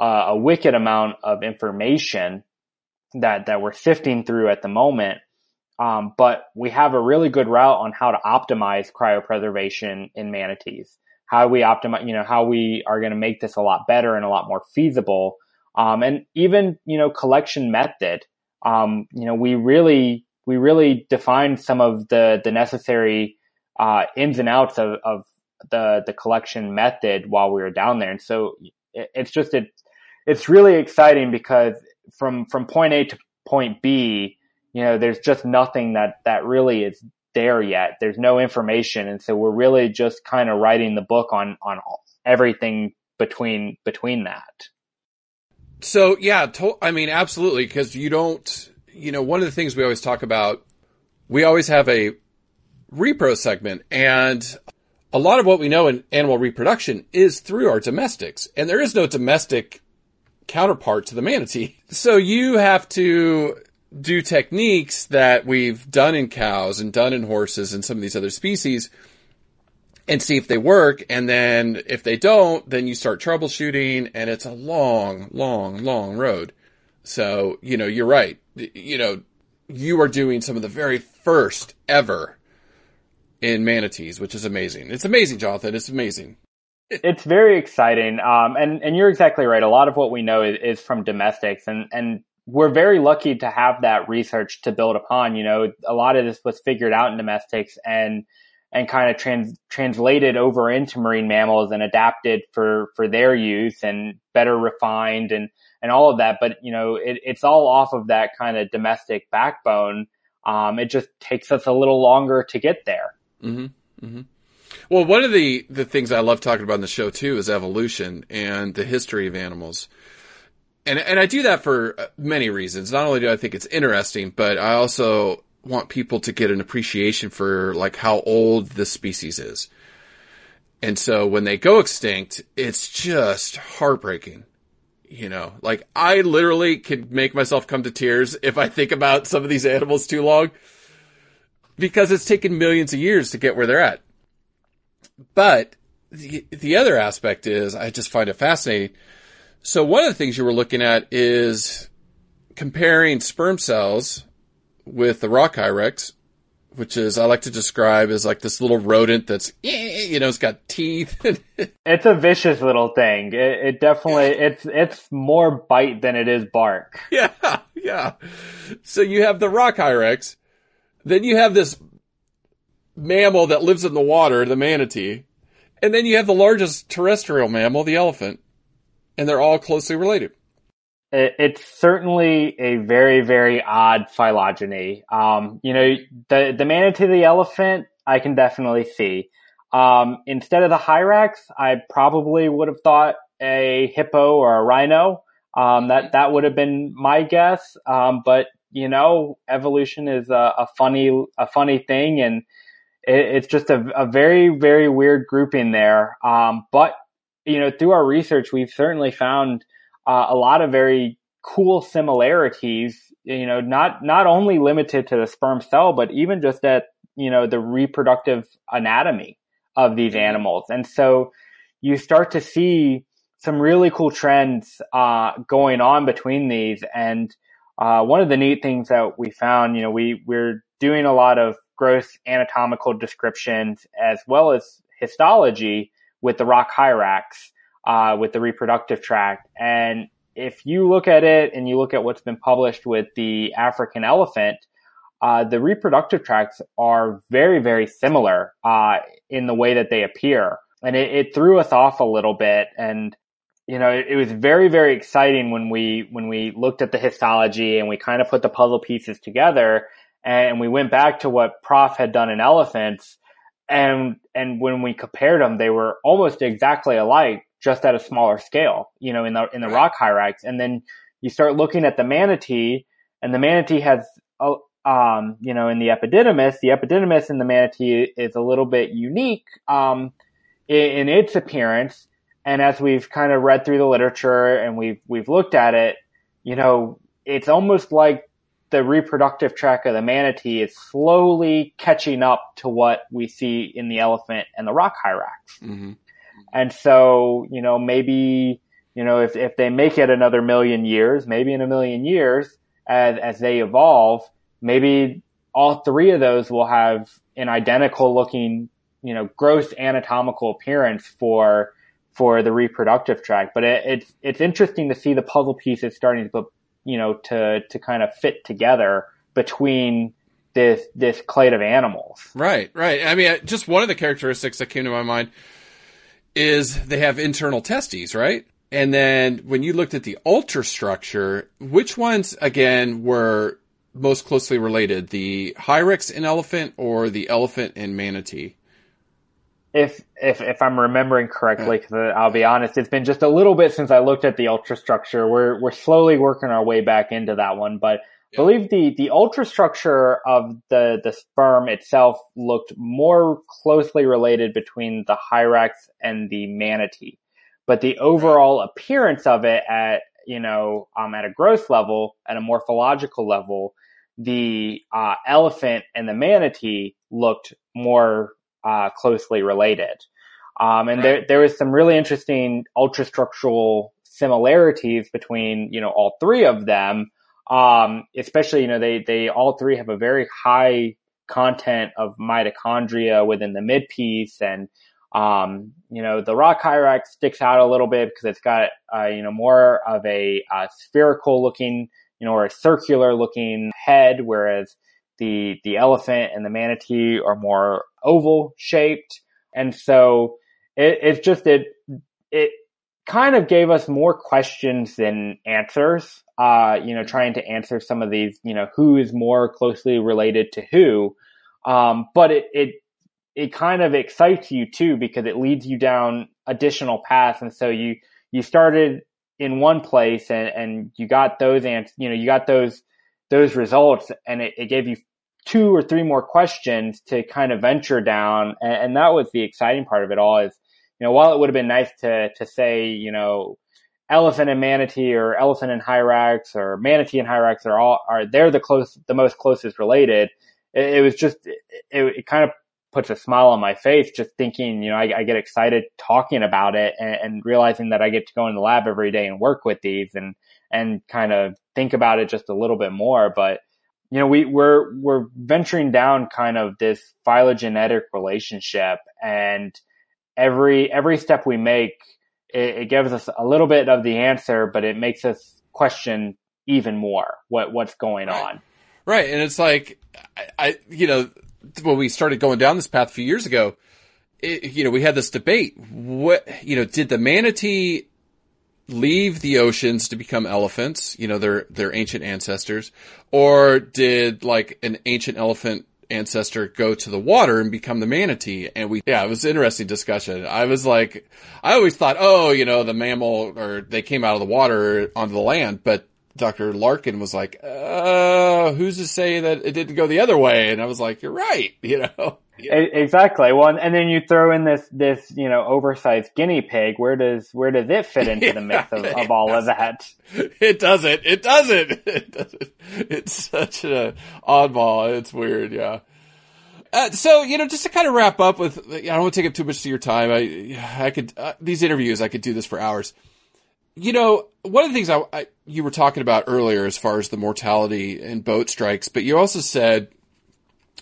uh, a wicked amount of information that that we're sifting through at the moment. Um, but we have a really good route on how to optimize cryopreservation in manatees. How we optimize, you know, how we are going to make this a lot better and a lot more feasible. Um, and even, you know, collection method. Um, you know, we really, we really defined some of the, the necessary, uh, ins and outs of, of the, the collection method while we were down there. And so it, it's just, it, it's really exciting because from, from point A to point B, you know, there's just nothing that, that really is there yet. There's no information. And so we're really just kind of writing the book on, on everything between, between that. So yeah, to- I mean, absolutely, because you don't, you know, one of the things we always talk about, we always have a repro segment, and a lot of what we know in animal reproduction is through our domestics, and there is no domestic counterpart to the manatee. <laughs> So you have to do techniques that we've done in cows and done in horses and some of these other species and see if they work. And then if they don't, then you start troubleshooting and it's a long, long, long road. So, you know, you're right. You know, you are doing some of the very first ever in manatees, which is amazing. It's amazing, Jonathan. It's amazing. It's very exciting. Um, and, and you're exactly right. A lot of what we know is, is from domestics and, and we're very lucky to have that research to build upon. You know, a lot of this was figured out in domestics and, and kind of trans, translated over into marine mammals and adapted for, for their use and better refined and, and all of that. But, you know, it, it's all off of that kind of domestic backbone. Um, it just takes us a little longer to get there. Mm-hmm. Mm-hmm. Well, one of the, the things I love talking about in the show too is evolution and the history of animals. And, and I do that for uh, many reasons. Not only do I think it's interesting, but I also want people to get an appreciation for like how old this species is. And so when they go extinct, it's just heartbreaking. You know, like I literally could make myself come to tears if I think about some of these <laughs> animals too long because it's taken millions of years to get where they're at. But the, the other aspect is I just find it fascinating. So one of the things you were looking at is comparing sperm cells with the rock hyrax, which is I like to describe as like this little rodent that's eh, you know it's got teeth. <laughs> it's a vicious little thing. It, it, definitely it's it's more bite than it is bark. Yeah, yeah. So you have the rock hyrax, then you have this mammal that lives in the water, the manatee, and then you have the largest terrestrial mammal, the elephant, and they're all closely related it's certainly a very, very odd phylogeny. Um, you know, the, the manatee, the elephant, I can definitely see. Um, instead of the hyrax, I probably would have thought a hippo or a rhino. Um, that, that would have been my guess. Um, but, you know, evolution is a, a funny, a funny thing and it, it's just a, a, very, very weird grouping there. Um, but, you know, through our research, we've certainly found, uh, a lot of very cool similarities, you know, not, not only limited to the sperm cell, but even just at, you know, the reproductive anatomy of these mm-hmm. animals. And so you start to see some really cool trends, uh, going on between these. And, uh, one of the neat things that we found, you know, we, we're doing a lot of gross anatomical descriptions as well as histology with the rock hyrax uh, with the reproductive tract. And if you look at it and you look at what's been published with the African elephant, uh, the reproductive tracts are very, very similar uh, in the way that they appear. And it, it, threw us off a little bit. And, you know, it, it was very, very exciting when we, when we looked at the histology and we kind of put the puzzle pieces together and we went back to what Prof had done in elephants. And, and when we compared them, they were almost exactly alike just at a smaller scale, you know, in the, in the rock hyrax. And then you start looking at the manatee and the manatee has, uh, um, you know, in the epididymis, the epididymis in the manatee is a little bit unique, um, in, in its appearance. And as we've kind of read through the literature and we've, we've looked at it, you know, it's almost like the reproductive tract of the manatee is slowly catching up to what we see in the elephant and the rock hyrax. Mm-hmm. And so, you know, maybe, you know, if, if they make it another million years, maybe in a million years, as, as they evolve, maybe all three of those will have an identical looking, you know, gross anatomical appearance for, for the reproductive tract. But it, it's, it's interesting to see the puzzle pieces starting to put, you know, to, to kind of fit together between this, this clade of animals. Right, right. I mean, just one of the characteristics that came to my mind is they have internal testes, right? And then when you looked at the ultrastructure, which ones again were most closely related, the hyrax in elephant or the elephant in manatee? If if if I'm remembering correctly, because I'll be honest, it's been just a little bit since I looked at the ultrastructure. We're we're slowly working our way back into that one, but I believe the the ultrastructure of the the sperm itself looked more closely related between the hyrax and the manatee, but the overall appearance of it at you know um at a gross level at a morphological level the uh, elephant and the manatee looked more uh, closely related. Um, and right. there, there was some really interesting ultrastructural similarities between, you know, all three of them. Um, especially, you know, they, they all three have a very high content of mitochondria within the midpiece and, um, you know, the rock hyrax sticks out a little bit because it's got, uh, you know, more of a uh, spherical looking you know, or a circular looking head, whereas the, the elephant and the manatee are more oval shaped. And so it, it's just, it, it kind of gave us more questions than answers, uh, you know, trying to answer some of these, you know, who is more closely related to who. Um, but it, it, it kind of excites you too because it leads you down additional paths. And so you, you started in one place and, and you got those and you know, you got those, those results and it, it, gave you two or three more questions to kind of venture down. And, and, that was the exciting part of it all is, you know, while it would have been nice to, to say, you know, elephant and manatee or elephant and hyrax or manatee and hyrax are all, are, they're the close, the most closest related. It, it was just, it, it kind of puts a smile on my face just thinking, you know, I, I get excited talking about it and, and, realizing that I get to go in the lab every day and work with these and, and kind of think about it just a little bit more. But, you know, we, we're, we're venturing down kind of this phylogenetic relationship and every, every step we make, it, it gives us a little bit of the answer, but it makes us question even more what, what's going on. Right. And it's like, I, I, you know, when we started going down this path a few years ago, it, you know, we had this debate. What, you know, did the manatee leave the oceans to become elephants? You know, their, their ancient ancestors, or did like an ancient elephant ancestor go to the water and become the manatee. And we, yeah, it was an interesting discussion. I was like, I always thought, oh, you know, the mammal or they came out of the water onto the land, but Dr. Larkin was like, uh, who's to say that it didn't go the other way? And I was like, you're right, <laughs> you know? Exactly. Well, and then you throw in this, this, you know, oversized guinea pig. Where does, where does it fit into the <laughs> mix of, of all of that? It doesn't. It doesn't. <laughs> It doesn't. It's such an oddball. It's weird. Yeah. Uh, so, you know, just to kind of wrap up with, I don't want to take up too much of your time. I, I could, uh, these interviews, I could do this for hours you know, one of the things I, I, you were talking about earlier, as far as the mortality and boat strikes, but you also said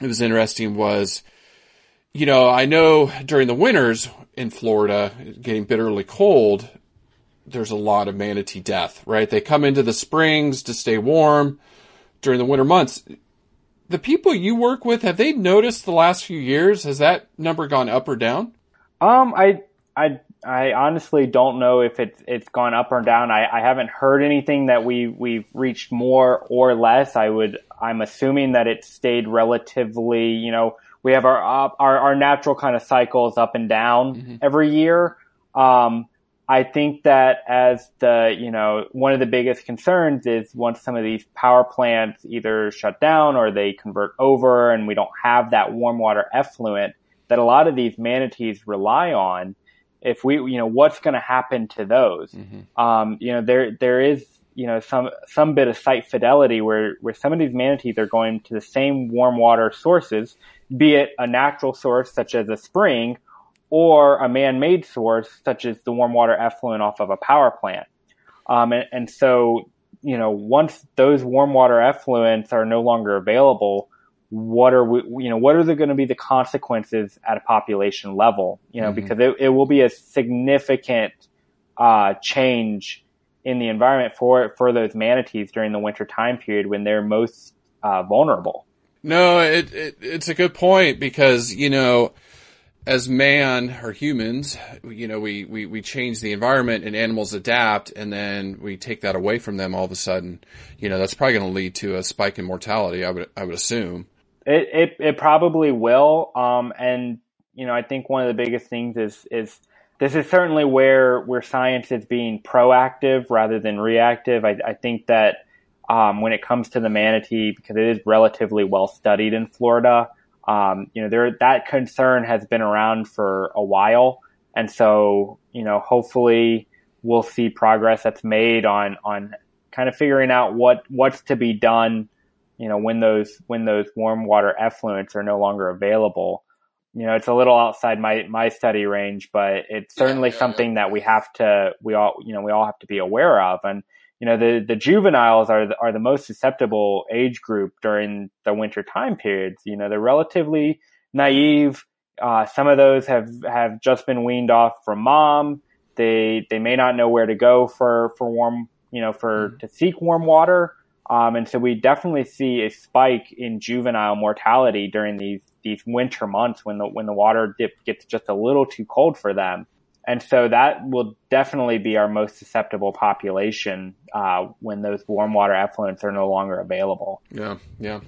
it was interesting was, you know, I know during the winters in Florida, getting bitterly cold, there's a lot of manatee death, right? They come into the springs to stay warm during the winter months. The people you work with, have they noticed the last few years? Has that number gone up or down? Um, I I I honestly don't know if it's it's gone up or down. I, I haven't heard anything that we we've reached more or less. I would I'm assuming that it stayed relatively. You know, we have our our our natural kind of cycles up and down mm-hmm. every year. Um, I think that as the you know one of the biggest concerns is once some of these power plants either shut down or they convert over, and we don't have that warm water effluent that a lot of these manatees rely on if we, you know, what's going to happen to those? Mm-hmm. Um, you know, there there is you know some some bit of site fidelity where where some of these manatees are going to the same warm water sources, be it a natural source such as a spring, or a man-made source such as the warm water effluent off of a power plant. Um, and, and so you know once those warm water effluents are no longer available, what are we, you know, what are they going to be the consequences at a population level? You know, mm-hmm. because it, it will be a significant uh, change in the environment for for those manatees during the winter time period when they're most uh, vulnerable. No, it, it it's a good point because you know, as man or humans, you know, we, we, we change the environment and animals adapt and then we take that away from them all of a sudden. You know, that's probably going to lead to a spike in mortality. I would I would assume. It it, it probably will. Um, and you know, I think one of the biggest things is is this is certainly where where science is being proactive rather than reactive. I, I think that um, when it comes to the manatee, because it is relatively well studied in Florida, um, you know, there that concern has been around for a while, and so you know, hopefully, we'll see progress that's made on on kind of figuring out what what's to be done you know, when those when those warm water effluents are no longer available. You know, it's a little outside my my study range, but it's certainly yeah, yeah, something yeah. that we have to we all you know we all have to be aware of. And you know, the the juveniles are the, are the most susceptible age group during the winter time periods. You know, they're relatively naive. Uh, some of those have have just been weaned off from mom. They they may not know where to go for for warm you know for mm-hmm. to seek warm water. Um, and so we definitely see a spike in juvenile mortality during these these winter months when the when the water dip gets just a little too cold for them. And so that will definitely be our most susceptible population uh, when those warm water effluents are no longer available. Yeah, yeah.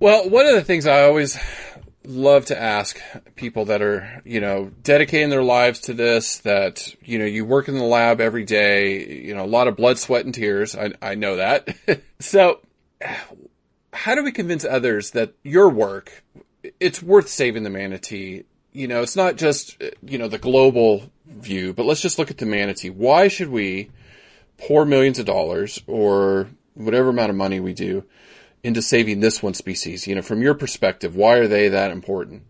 Well, one of the things I always love to ask people that are, you know, dedicating their lives to this, that, you know, you work in the lab every day, you know, a lot of blood, sweat, and tears. I, I know that. <laughs> so, how do we convince others that your work, it's worth saving the manatee? You know, it's not just, you know, the global view, but let's just look at the manatee. Why should we pour millions of dollars or whatever amount of money we do into saving this one species? You know, from your perspective, why are they that important?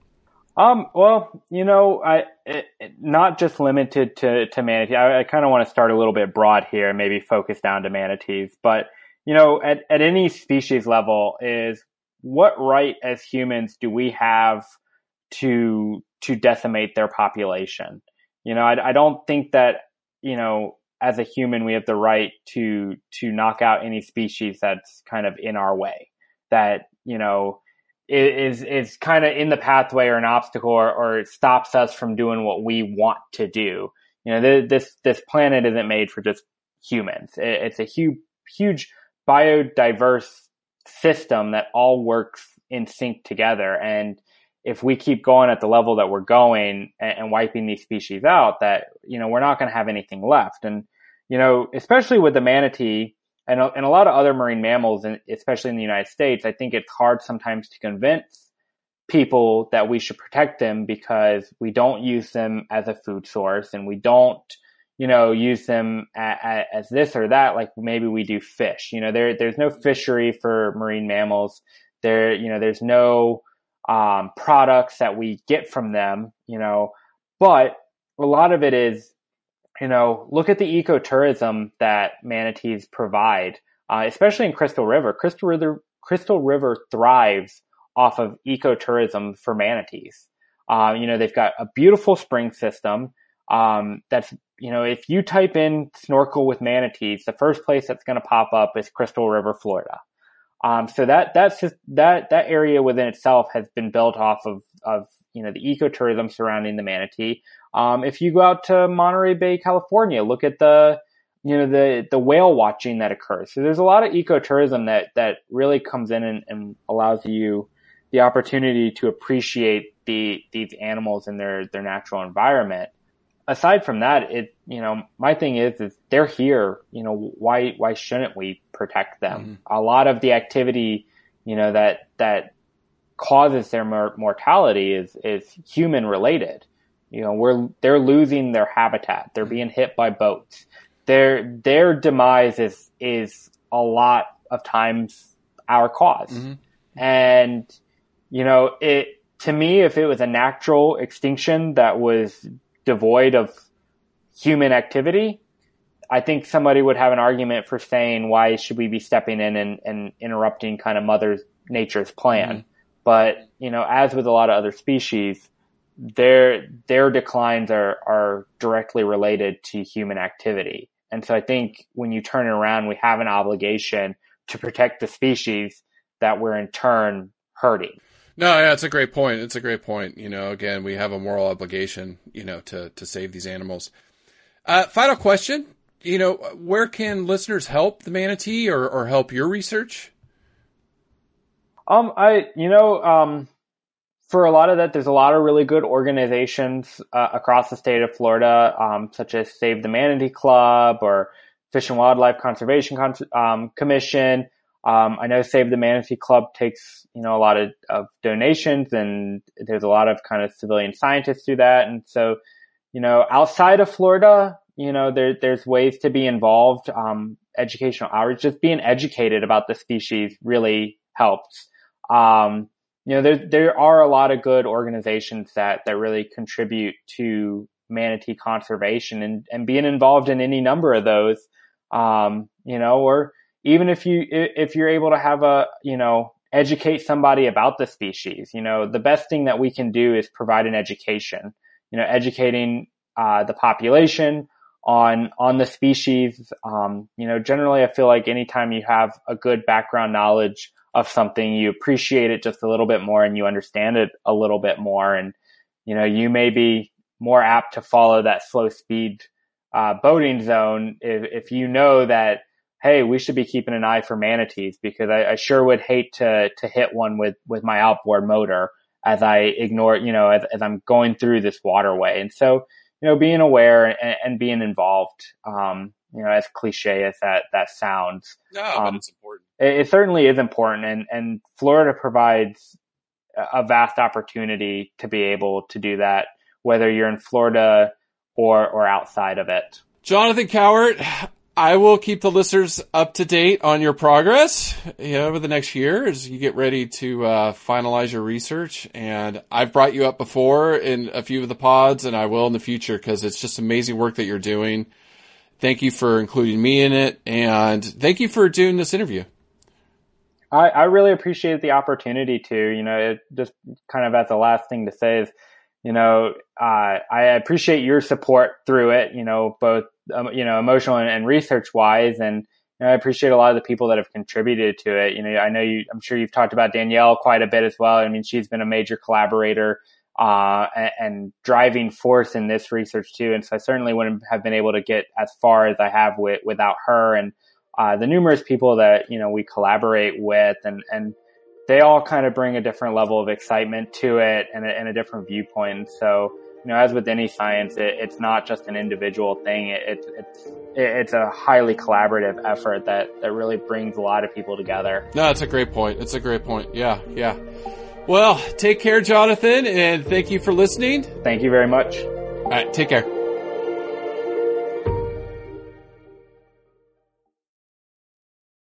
Um, well, you know, I it, not just limited to to manatee. I, I kind of want to start a little bit broad here, maybe focus down to manatees. But you know, at at any species level, is what right as humans do we have to to decimate their population? You know, I, I don't think that you know as a human, we have the right to to knock out any species that's kind of in our way, that you know is is kind of in the pathway or an obstacle, or, or stops us from doing what we want to do. You know, this this planet isn't made for just humans. It's a huge huge biodiverse system that all works in sync together, and if we keep going at the level that we're going and, and wiping these species out, that you know we're not going to have anything left. And you know, especially with the manatee and and a lot of other marine mammals, and especially in the United States, I think it's hard sometimes to convince people that we should protect them because we don't use them as a food source and we don't you know, use them as this or that, like maybe we do fish. You know, there there's no fishery for marine mammals. There, you know, there's no um, products that we get from them, you know, but a lot of it is, you know, look at the ecotourism that manatees provide, uh, especially in Crystal River. Crystal River, Crystal River thrives off of ecotourism for manatees. Uh, you know, they've got a beautiful spring system. Um, that's, you know, if you type in snorkel with manatees, the first place that's going to pop up is Crystal River, Florida. Um, so that that's just that that area within itself has been built off of of you know the ecotourism surrounding the manatee. Um, if you go out to Monterey Bay, California, look at the you know the the whale watching that occurs. So there's a lot of ecotourism that that really comes in and, and allows you the opportunity to appreciate the these animals in their their natural environment aside from that, it you know my thing is is they're here. You know why why shouldn't we protect them? Mm-hmm. A lot of the activity you know that that causes their mor- mortality is is human related. You know we're they're losing their habitat. They're being hit by boats. their their demise is is a lot of times our because Mm-hmm. And you know, it to me, if it was a natural extinction that was devoid of human activity, I think somebody would have an argument for saying why should we be stepping in and, and interrupting kind of Mother Nature's plan. Mm-hmm. But you know, as with a lot of other species, their their declines are are directly related to human activity. And so I think when you turn it around, we have an obligation to protect the species that we're in turn hurting. No, yeah, it's a great point. It's a great point. You know, again, we have a moral obligation, you know, to to save these animals. Uh, final question. You know, where can listeners help the manatee or, or help your research? Um, I, you know, um, for a lot of that, there's a lot of really good organizations uh, across the state of Florida, um, such as Save the Manatee Club or Fish and Wildlife Conservation Con- um, Commission. Um, I know Save the Manatee Club takes, you know, a lot of, of donations and there's a lot of kind of civilian scientists do that. And so, you know, outside of Florida, you know, there, there's ways to be involved. Um, educational outreach, just being educated about the species really helps. Um, you know, there, there are a lot of good organizations that, that really contribute to manatee conservation and, and being involved in any number of those, um, you know, or even if you, if you're able to have a, you know, educate somebody about the species, you know, the best thing that we can do is provide an education, you know, educating, uh, the population on, on the species. Um, you know, generally I feel like anytime you have a good background knowledge of something, you appreciate it just a little bit more and you understand it a little bit more. And, you know, you may be more apt to follow that slow speed, uh, boating zone if, if you know that, hey, we should be keeping an eye for manatees because I, I sure would hate to, to hit one with, with my outboard motor as I ignore, you know, as, as I'm going through this waterway. And so, you know, being aware and, and being involved, um, you know, as cliche as that, that sounds. No, but Um, it's important. It, it certainly is important and, and Florida provides a a vast opportunity to be able to do that, whether you're in Florida or, or outside of it. Jonathan Cowart, I will keep the listeners up to date on your progress, you know, over the next year as you get ready to uh, finalize your research. And I've brought you up before in a few of the pods, and I will in the future because it's just amazing work that you're doing. Thank you for including me in it, and thank you for doing this interview. I, I really appreciate the opportunity to, you know, it just kind of as the last thing to say is, you know, uh, I appreciate your support through it, you know, both, um, you know, emotional and, and research wise. And, you know, I appreciate a lot of the people that have contributed to it. You know, I know you, I'm sure you've talked about Danielle quite a bit as well. I mean, she's been a major collaborator, uh, and, and driving force in this research too. And so I certainly wouldn't have been able to get as far as I have with, without her and, uh, the numerous people that, you know, we collaborate with and, and they all kind of bring a different level of excitement to it and a, and a different viewpoint. So, you know, as with any science, it, it's not just an individual thing. It, it, it's, it, it's a highly collaborative effort that, that really brings a lot of people together. No, it's a great point. It's a great point. Yeah, yeah. Well, take care, Jonathan, and thank you for listening. Thank you very much. All right, take care.